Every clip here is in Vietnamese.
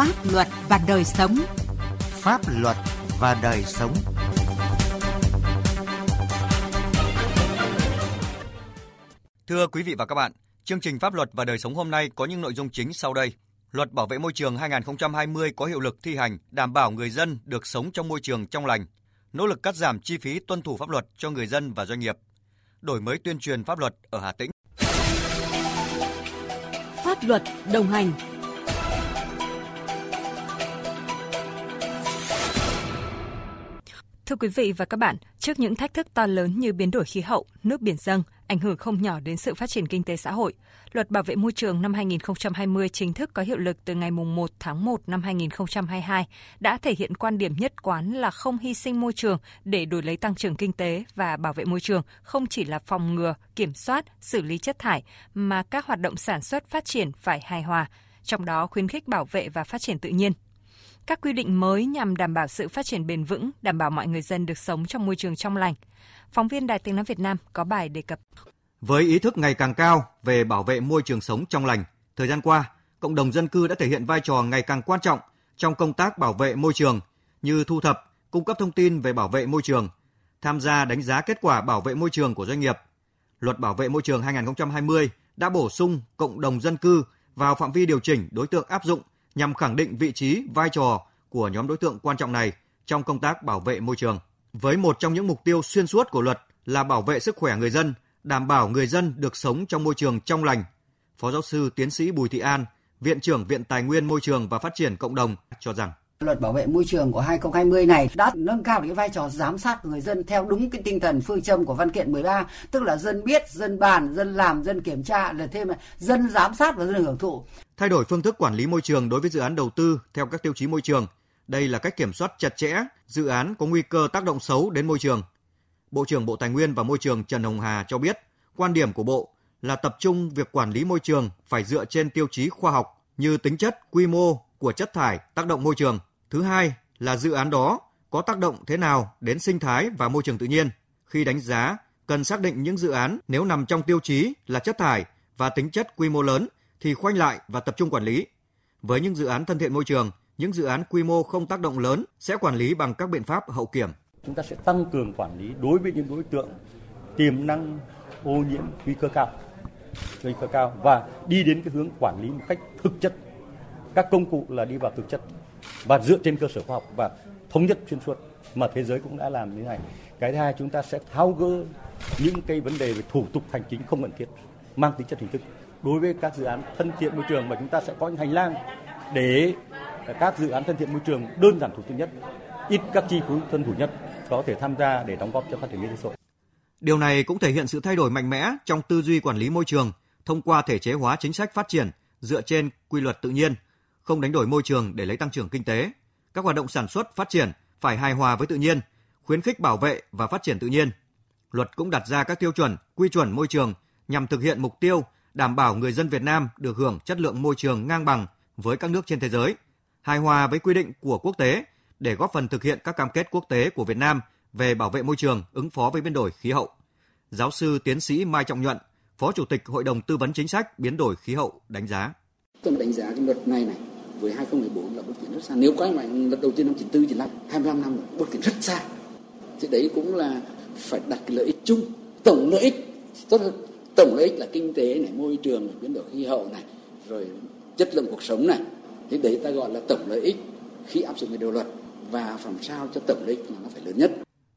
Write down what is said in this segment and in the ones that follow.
Pháp luật và đời sống. Pháp luật và đời sống. Thưa quý vị và các bạn, chương trình Pháp luật và đời sống hôm nay có những nội dung chính sau đây. Luật Bảo vệ môi trường 2020 có hiệu lực thi hành, đảm bảo người dân được sống trong môi trường trong lành, nỗ lực cắt giảm chi phí tuân thủ pháp luật cho người dân và doanh nghiệp, đổi mới tuyên truyền pháp luật ở Hà Tĩnh. Pháp luật đồng hành Thưa quý vị và các bạn, trước những thách thức to lớn như biến đổi khí hậu, nước biển dâng, ảnh hưởng không nhỏ đến sự phát triển kinh tế xã hội, Luật Bảo vệ môi trường năm 2020 chính thức có hiệu lực từ ngày 1 tháng 1 năm 2022 đã thể hiện quan điểm nhất quán là không hy sinh môi trường để đổi lấy tăng trưởng kinh tế và bảo vệ môi trường không chỉ là phòng ngừa, kiểm soát, xử lý chất thải mà các hoạt động sản xuất phát triển phải hài hòa, trong đó khuyến khích bảo vệ và phát triển tự nhiên, các quy định mới nhằm đảm bảo sự phát triển bền vững, đảm bảo mọi người dân được sống trong môi trường trong lành. Phóng viên Đài Tiếng nói Việt Nam có bài đề cập. Với ý thức ngày càng cao về bảo vệ môi trường sống trong lành, thời gian qua, cộng đồng dân cư đã thể hiện vai trò ngày càng quan trọng trong công tác bảo vệ môi trường như thu thập, cung cấp thông tin về bảo vệ môi trường, tham gia đánh giá kết quả bảo vệ môi trường của doanh nghiệp. Luật Bảo vệ môi trường 2020 đã bổ sung cộng đồng dân cư vào phạm vi điều chỉnh đối tượng áp dụng nhằm khẳng định vị trí, vai trò của nhóm đối tượng quan trọng này trong công tác bảo vệ môi trường. Với một trong những mục tiêu xuyên suốt của luật là bảo vệ sức khỏe người dân, đảm bảo người dân được sống trong môi trường trong lành. Phó giáo sư tiến sĩ Bùi Thị An, Viện trưởng Viện Tài nguyên Môi trường và Phát triển Cộng đồng cho rằng Luật bảo vệ môi trường của 2020 này đã nâng cao cái vai trò giám sát người dân theo đúng cái tinh thần phương châm của văn kiện 13, tức là dân biết, dân bàn, dân làm, dân kiểm tra, là thêm là dân giám sát và dân hưởng thụ. Thay đổi phương thức quản lý môi trường đối với dự án đầu tư theo các tiêu chí môi trường. Đây là cách kiểm soát chặt chẽ dự án có nguy cơ tác động xấu đến môi trường. Bộ trưởng Bộ Tài nguyên và Môi trường Trần Hồng Hà cho biết, quan điểm của Bộ là tập trung việc quản lý môi trường phải dựa trên tiêu chí khoa học như tính chất, quy mô của chất thải tác động môi trường. Thứ hai là dự án đó có tác động thế nào đến sinh thái và môi trường tự nhiên. Khi đánh giá, cần xác định những dự án nếu nằm trong tiêu chí là chất thải và tính chất quy mô lớn thì khoanh lại và tập trung quản lý. Với những dự án thân thiện môi trường, những dự án quy mô không tác động lớn sẽ quản lý bằng các biện pháp hậu kiểm. Chúng ta sẽ tăng cường quản lý đối với những đối tượng tiềm năng ô nhiễm nguy cơ cao, nguy cơ cao và đi đến cái hướng quản lý một cách thực chất. Các công cụ là đi vào thực chất và dựa trên cơ sở khoa học và thống nhất xuyên suốt mà thế giới cũng đã làm như này. Cái thứ hai chúng ta sẽ tháo gỡ những cái vấn đề về thủ tục hành chính không cần thiết mang tính chất hình thức đối với các dự án thân thiện môi trường mà chúng ta sẽ có những hành lang để các dự án thân thiện môi trường đơn giản thủ tục nhất, ít các chi phí thân thủ nhất có thể tham gia để đóng góp cho phát triển kinh tế xã hội. Điều này cũng thể hiện sự thay đổi mạnh mẽ trong tư duy quản lý môi trường thông qua thể chế hóa chính sách phát triển dựa trên quy luật tự nhiên, không đánh đổi môi trường để lấy tăng trưởng kinh tế. Các hoạt động sản xuất phát triển phải hài hòa với tự nhiên, khuyến khích bảo vệ và phát triển tự nhiên. Luật cũng đặt ra các tiêu chuẩn, quy chuẩn môi trường nhằm thực hiện mục tiêu đảm bảo người dân Việt Nam được hưởng chất lượng môi trường ngang bằng với các nước trên thế giới, hài hòa với quy định của quốc tế để góp phần thực hiện các cam kết quốc tế của Việt Nam về bảo vệ môi trường, ứng phó với biến đổi khí hậu. Giáo sư tiến sĩ Mai Trọng Nhuận, Phó Chủ tịch Hội đồng Tư vấn Chính sách Biến đổi Khí hậu đánh giá. Tôi đánh giá cái luật này này với 2014 là bước tiến rất xa. Nếu có mà lần đầu tiên năm 94, 95, 25 năm rồi, bước tiến rất xa. Thì đấy cũng là phải đặt cái lợi ích chung, tổng lợi ích tốt hơn. Tổng lợi ích là kinh tế này, môi trường, này, biến đổi khí hậu này, rồi chất lượng cuộc sống này. Thì đấy ta gọi là tổng lợi ích khi áp dụng cái điều luật và làm sao cho tổng lợi ích là nó phải lớn nhất.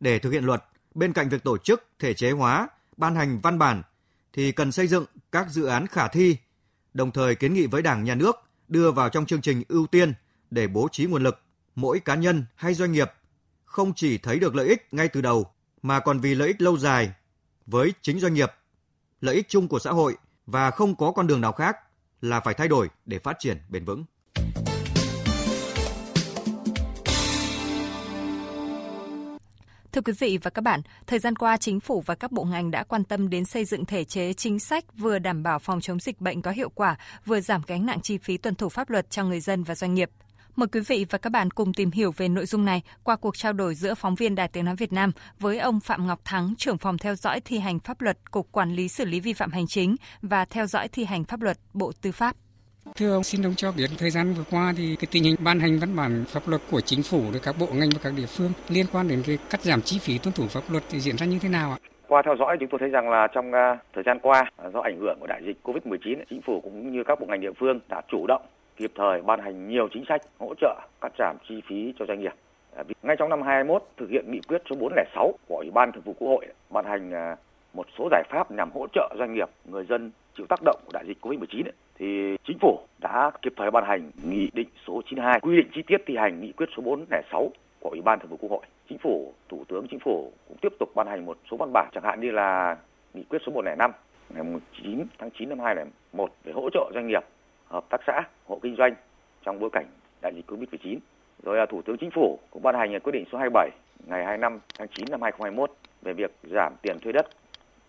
Để thực hiện luật, bên cạnh việc tổ chức, thể chế hóa, ban hành văn bản thì cần xây dựng các dự án khả thi, đồng thời kiến nghị với Đảng, Nhà nước đưa vào trong chương trình ưu tiên để bố trí nguồn lực. Mỗi cá nhân hay doanh nghiệp không chỉ thấy được lợi ích ngay từ đầu mà còn vì lợi ích lâu dài với chính doanh nghiệp, lợi ích chung của xã hội và không có con đường nào khác là phải thay đổi để phát triển bền vững. Thưa quý vị và các bạn, thời gian qua chính phủ và các bộ ngành đã quan tâm đến xây dựng thể chế chính sách vừa đảm bảo phòng chống dịch bệnh có hiệu quả, vừa giảm gánh nặng chi phí tuân thủ pháp luật cho người dân và doanh nghiệp. Mời quý vị và các bạn cùng tìm hiểu về nội dung này qua cuộc trao đổi giữa phóng viên Đài Tiếng Nói Việt Nam với ông Phạm Ngọc Thắng, trưởng phòng theo dõi thi hành pháp luật Cục Quản lý xử lý vi phạm hành chính và theo dõi thi hành pháp luật Bộ Tư pháp. Thưa ông, xin ông cho biết thời gian vừa qua thì cái tình hình ban hành văn bản pháp luật của chính phủ được các bộ ngành và các địa phương liên quan đến cái cắt giảm chi phí tuân thủ pháp luật thì diễn ra như thế nào ạ? Qua theo dõi chúng tôi thấy rằng là trong à, thời gian qua à, do ảnh hưởng của đại dịch Covid-19, chính phủ cũng như các bộ ngành địa phương đã chủ động kịp thời ban hành nhiều chính sách hỗ trợ cắt giảm chi phí cho doanh nghiệp. À, ngay trong năm 2021 thực hiện nghị quyết số 406 của Ủy ban Thường vụ Quốc hội ban hành một số giải pháp nhằm hỗ trợ doanh nghiệp, người dân chịu tác động của đại dịch Covid-19 thì chính phủ đã kịp thời ban hành nghị định số 92 quy định chi tiết thi hành nghị quyết số 406 của Ủy ban Thường vụ Quốc hội. Chính phủ, Thủ tướng Chính phủ cũng tiếp tục ban hành một số văn bản chẳng hạn như là nghị quyết số 105 ngày 9 tháng 9 năm 2001 về hỗ trợ doanh nghiệp, hợp tác xã, hộ kinh doanh trong bối cảnh đại dịch Covid-19. Rồi là Thủ tướng Chính phủ cũng ban hành quyết định số 27 ngày 25 tháng 9 năm 2021 về việc giảm tiền thuê đất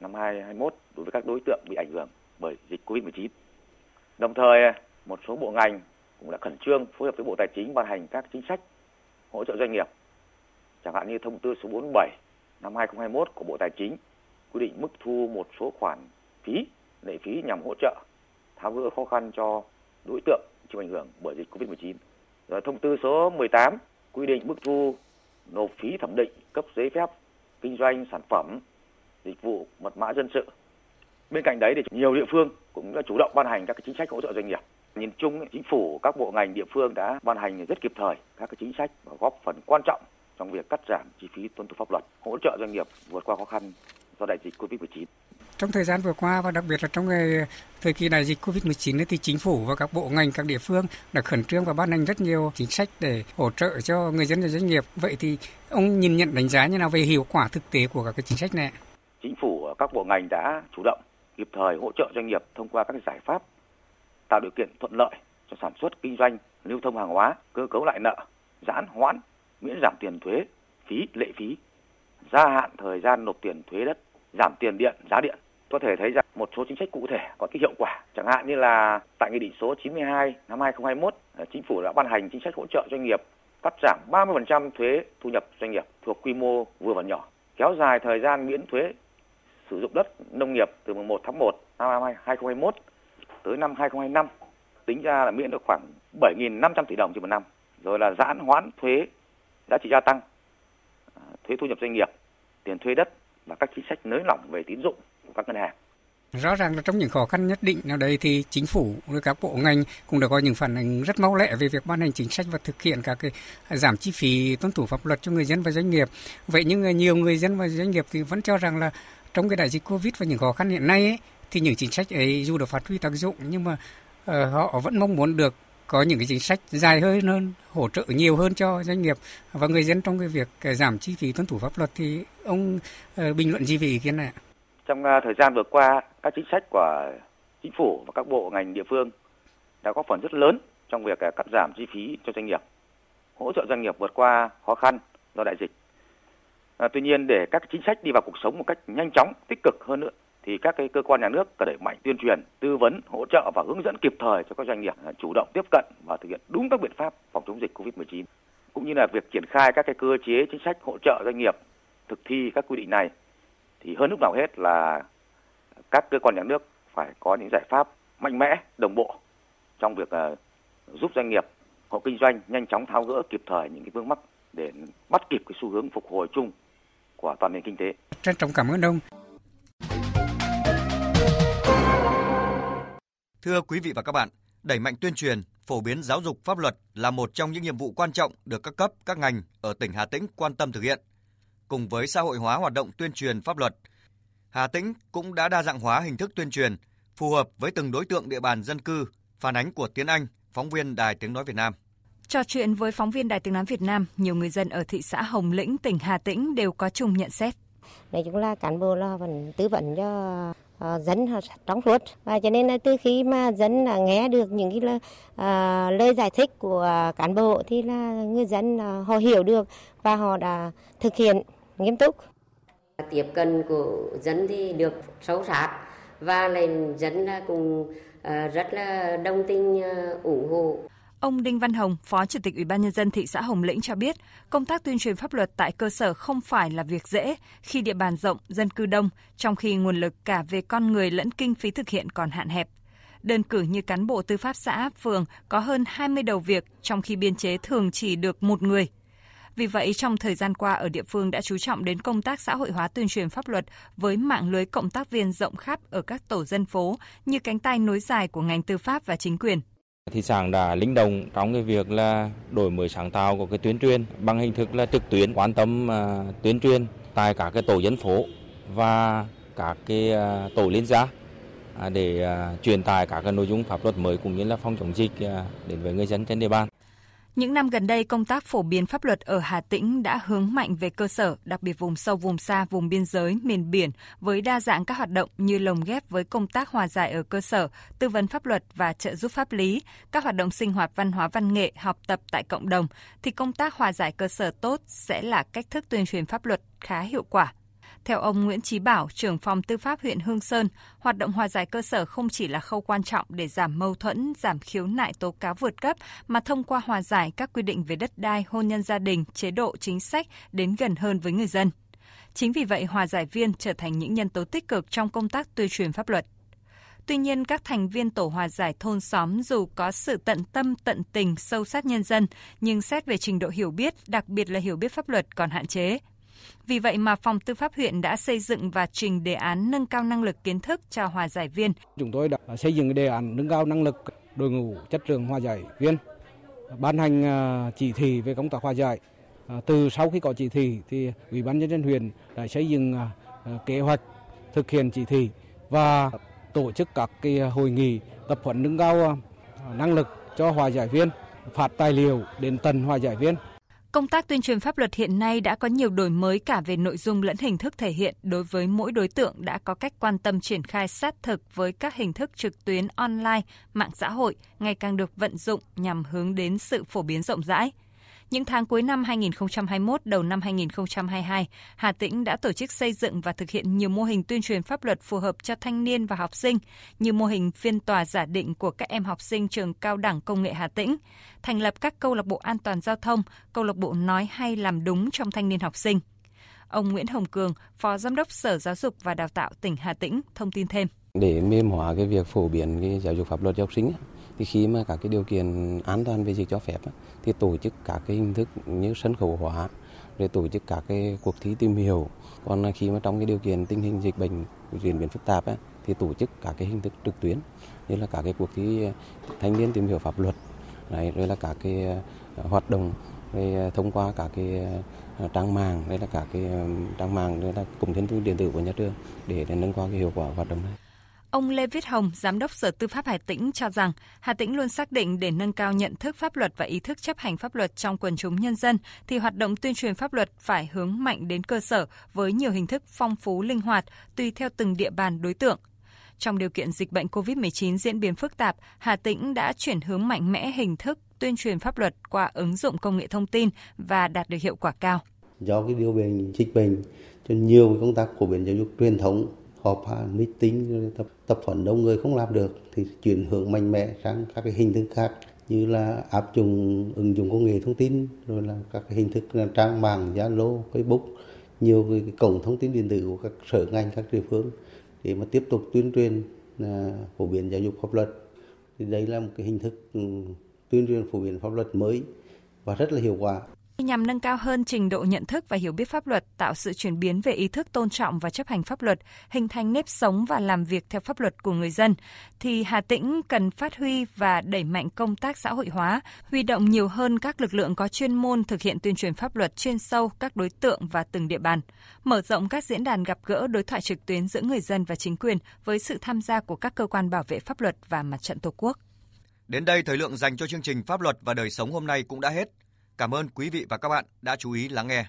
năm 2021 đối với các đối tượng bị ảnh hưởng bởi dịch Covid-19. Đồng thời, à, một số bộ ngành cũng đã khẩn trương phối hợp với Bộ Tài chính ban hành các chính sách hỗ trợ doanh nghiệp. Chẳng hạn như thông tư số 47 năm 2021 của Bộ Tài chính quy định mức thu một số khoản phí, lệ phí nhằm hỗ trợ tháo gỡ khó khăn cho đối tượng chịu ảnh hưởng bởi dịch Covid-19. Rồi thông tư số 18 quy định mức thu nộp phí thẩm định cấp giấy phép kinh doanh sản phẩm, dịch vụ mật mã dân sự. Bên cạnh đấy thì nhiều địa phương cũng đã chủ động ban hành các chính sách hỗ trợ doanh nghiệp. Nhìn chung, chính phủ, các bộ ngành địa phương đã ban hành rất kịp thời các chính sách và góp phần quan trọng trong việc cắt giảm chi phí tuân thủ pháp luật, hỗ trợ doanh nghiệp vượt qua khó khăn do đại dịch Covid-19. Trong thời gian vừa qua và đặc biệt là trong ngày thời kỳ đại dịch Covid-19 thì chính phủ và các bộ ngành, các địa phương đã khẩn trương và ban hành rất nhiều chính sách để hỗ trợ cho người dân và doanh nghiệp. Vậy thì ông nhìn nhận đánh giá như nào về hiệu quả thực tế của các cái chính sách này? Chính phủ các bộ ngành đã chủ động kịp thời hỗ trợ doanh nghiệp thông qua các giải pháp tạo điều kiện thuận lợi cho sản xuất kinh doanh, lưu thông hàng hóa, cơ cấu lại nợ, giãn hoãn, miễn giảm tiền thuế, phí, lệ phí, gia hạn thời gian nộp tiền thuế đất, giảm tiền điện, giá điện. Có thể thấy rằng một số chính sách cụ thể có cái hiệu quả. Chẳng hạn như là tại Nghị định số 92 năm 2021, à, Chính phủ đã ban hành chính sách hỗ trợ doanh nghiệp cắt giảm 30% thuế thu nhập doanh nghiệp thuộc quy mô vừa và nhỏ, kéo dài thời gian miễn thuế sử dụng đất nông nghiệp từ mùng 1 tháng 1 năm 2021 tới năm 2025 tính ra là miễn được khoảng 7.500 tỷ đồng trên một năm rồi là giãn hoãn thuế giá trị gia tăng à, thuế thu nhập doanh nghiệp, tiền thuê đất và các chính sách nới lỏng về tín dụng của các ngân hàng Rõ ràng là trong những khó khăn nhất định nào đây thì chính phủ với các bộ ngành cũng đã có những phản ứng rất mau lẹ về việc ban hành chính sách và thực hiện các cái giảm chi phí tuân thủ pháp luật cho người dân và doanh nghiệp. Vậy nhưng nhiều người dân và doanh nghiệp thì vẫn cho rằng là trong cái đại dịch Covid và những khó khăn hiện nay ấy, thì những chính sách ấy dù được phát huy tác dụng nhưng mà uh, họ vẫn mong muốn được có những cái chính sách dài hơn hơn, hỗ trợ nhiều hơn cho doanh nghiệp và người dân trong cái việc ờ, giảm chi phí tuân thủ pháp luật thì ông uh, bình luận gì về ý kiến này? Trong uh, thời gian vừa qua, các chính sách của chính phủ và các bộ ngành địa phương đã có phần rất lớn trong việc cắt giảm chi phí cho doanh nghiệp, hỗ trợ doanh nghiệp vượt qua khó khăn do đại dịch. À, tuy nhiên để các chính sách đi vào cuộc sống một cách nhanh chóng, tích cực hơn nữa thì các cái cơ quan nhà nước cần đẩy mạnh tuyên truyền, tư vấn, hỗ trợ và hướng dẫn kịp thời cho các doanh nghiệp à, chủ động tiếp cận và thực hiện đúng các biện pháp phòng chống dịch Covid-19 cũng như là việc triển khai các cái cơ chế chính sách hỗ trợ doanh nghiệp thực thi các quy định này. Thì hơn lúc nào hết là các cơ quan nhà nước phải có những giải pháp mạnh mẽ, đồng bộ trong việc uh, giúp doanh nghiệp hộ kinh doanh nhanh chóng tháo gỡ kịp thời những cái vướng mắc để bắt kịp cái xu hướng phục hồi chung của toàn nền kinh tế. Trân trọng cảm ơn ông. Thưa quý vị và các bạn, đẩy mạnh tuyên truyền, phổ biến giáo dục pháp luật là một trong những nhiệm vụ quan trọng được các cấp, các ngành ở tỉnh Hà Tĩnh quan tâm thực hiện. Cùng với xã hội hóa hoạt động tuyên truyền pháp luật, Hà Tĩnh cũng đã đa dạng hóa hình thức tuyên truyền phù hợp với từng đối tượng địa bàn dân cư, phản ánh của Tiến Anh, phóng viên Đài Tiếng Nói Việt Nam. Trò chuyện với phóng viên Đài Tiếng Nói Việt Nam, nhiều người dân ở thị xã Hồng Lĩnh, tỉnh Hà Tĩnh đều có chung nhận xét. Nói chung là cán bộ là vẫn tư vấn cho uh, dân trong suốt và cho nên là từ khi mà dân là nghe được những cái uh, lời giải thích của cán bộ thì là người dân uh, họ hiểu được và họ đã thực hiện nghiêm túc. Tiếp cận của dân thì được sâu sát và lại dân cũng uh, rất là đồng tình ủng hộ. Ông Đinh Văn Hồng, Phó Chủ tịch Ủy ban nhân dân thị xã Hồng Lĩnh cho biết, công tác tuyên truyền pháp luật tại cơ sở không phải là việc dễ khi địa bàn rộng, dân cư đông, trong khi nguồn lực cả về con người lẫn kinh phí thực hiện còn hạn hẹp. Đơn cử như cán bộ tư pháp xã, phường có hơn 20 đầu việc, trong khi biên chế thường chỉ được một người. Vì vậy, trong thời gian qua ở địa phương đã chú trọng đến công tác xã hội hóa tuyên truyền pháp luật với mạng lưới cộng tác viên rộng khắp ở các tổ dân phố như cánh tay nối dài của ngành tư pháp và chính quyền. Thị sản đã linh động trong cái việc là đổi mới sáng tạo của cái tuyên truyền bằng hình thức là trực tuyến quan tâm à, uh, tuyên truyền tại các cái tổ dân phố và các cái uh, tổ liên gia uh, để uh, truyền tải các cái nội dung pháp luật mới cũng như là phòng chống dịch uh, đến với người dân trên địa bàn. Những năm gần đây, công tác phổ biến pháp luật ở Hà Tĩnh đã hướng mạnh về cơ sở, đặc biệt vùng sâu, vùng xa, vùng biên giới, miền biển, với đa dạng các hoạt động như lồng ghép với công tác hòa giải ở cơ sở, tư vấn pháp luật và trợ giúp pháp lý, các hoạt động sinh hoạt văn hóa văn nghệ, học tập tại cộng đồng, thì công tác hòa giải cơ sở tốt sẽ là cách thức tuyên truyền pháp luật khá hiệu quả. Theo ông Nguyễn Chí Bảo, trưởng phòng tư pháp huyện Hương Sơn, hoạt động hòa giải cơ sở không chỉ là khâu quan trọng để giảm mâu thuẫn, giảm khiếu nại tố cáo vượt cấp, mà thông qua hòa giải các quy định về đất đai, hôn nhân gia đình, chế độ chính sách đến gần hơn với người dân. Chính vì vậy, hòa giải viên trở thành những nhân tố tích cực trong công tác tuyên truyền pháp luật. Tuy nhiên, các thành viên tổ hòa giải thôn xóm dù có sự tận tâm, tận tình, sâu sát nhân dân, nhưng xét về trình độ hiểu biết, đặc biệt là hiểu biết pháp luật còn hạn chế. Vì vậy mà Phòng Tư pháp huyện đã xây dựng và trình đề án nâng cao năng lực kiến thức cho hòa giải viên. Chúng tôi đã xây dựng đề án nâng cao năng lực đội ngũ chất lượng hòa giải viên, ban hành à, chỉ thị về công tác hòa giải. À, từ sau khi có chỉ thị thì Ủy ban nhân dân huyện đã xây dựng à, kế hoạch thực hiện chỉ thị và tổ chức các cái hội nghị tập huấn nâng cao năng lực cho hòa giải viên, phát tài liệu đến tận hòa giải viên Công tác tuyên truyền pháp luật hiện nay đã có nhiều đổi mới cả về nội dung lẫn hình thức thể hiện đối với mỗi đối tượng đã có cách quan tâm triển khai sát thực với các hình thức trực tuyến online, mạng xã hội ngày càng được vận dụng nhằm hướng đến sự phổ biến rộng rãi. Những tháng cuối năm 2021, đầu năm 2022, Hà Tĩnh đã tổ chức xây dựng và thực hiện nhiều mô hình tuyên truyền pháp luật phù hợp cho thanh niên và học sinh, như mô hình phiên tòa giả định của các em học sinh trường cao đẳng công nghệ Hà Tĩnh, thành lập các câu lạc bộ an toàn giao thông, câu lạc bộ nói hay làm đúng trong thanh niên học sinh. Ông Nguyễn Hồng Cường, Phó Giám đốc Sở Giáo dục và Đào tạo tỉnh Hà Tĩnh thông tin thêm. Để mềm hóa cái việc phổ biến cái giáo dục pháp luật cho học sinh thì khi mà các cái điều kiện an toàn về dịch cho phép thì tổ chức các cái hình thức như sân khấu hóa, rồi tổ chức các cái cuộc thi tìm hiểu còn khi mà trong cái điều kiện tình hình dịch bệnh diễn biến phức tạp thì tổ chức các cái hình thức trực tuyến, như là các cái cuộc thi ờ, thanh niên tìm hiểu pháp luật này rồi là các cái ờ, hoạt động rồi ờ, thông qua các cái trang mạng đây là các cái trang mạng đây là cùng thông tin điện tử của nhà trường để nâng cao cái hiệu quả hoạt động này. Ông Lê Viết Hồng, Giám đốc Sở Tư pháp Hà Tĩnh cho rằng Hà Tĩnh luôn xác định để nâng cao nhận thức pháp luật và ý thức chấp hành pháp luật trong quần chúng nhân dân thì hoạt động tuyên truyền pháp luật phải hướng mạnh đến cơ sở với nhiều hình thức phong phú linh hoạt tùy theo từng địa bàn đối tượng. Trong điều kiện dịch bệnh COVID-19 diễn biến phức tạp, Hà Tĩnh đã chuyển hướng mạnh mẽ hình thức tuyên truyền pháp luật qua ứng dụng công nghệ thông tin và đạt được hiệu quả cao. Do cái điều bệnh dịch bệnh cho nhiều công tác của biến giáo dục truyền thống họp meeting tập tập huấn đông người không làm được thì chuyển hướng mạnh mẽ sang các cái hình thức khác như là áp dụng ứng dụng công nghệ thông tin rồi là các cái hình thức là trang mạng zalo facebook nhiều cái, cái cổng thông tin điện tử của các sở ngành các địa phương để mà tiếp tục tuyên truyền à, phổ biến giáo dục pháp luật. Thì đây là một cái hình thức ừ, tuyên truyền phổ biến pháp luật mới và rất là hiệu quả nhằm nâng cao hơn trình độ nhận thức và hiểu biết pháp luật, tạo sự chuyển biến về ý thức tôn trọng và chấp hành pháp luật, hình thành nếp sống và làm việc theo pháp luật của người dân, thì Hà Tĩnh cần phát huy và đẩy mạnh công tác xã hội hóa, huy động nhiều hơn các lực lượng có chuyên môn thực hiện tuyên truyền pháp luật chuyên sâu các đối tượng và từng địa bàn, mở rộng các diễn đàn gặp gỡ đối thoại trực tuyến giữa người dân và chính quyền với sự tham gia của các cơ quan bảo vệ pháp luật và mặt trận Tổ quốc. Đến đây thời lượng dành cho chương trình Pháp luật và đời sống hôm nay cũng đã hết. Cảm ơn quý vị và các bạn đã chú ý lắng nghe.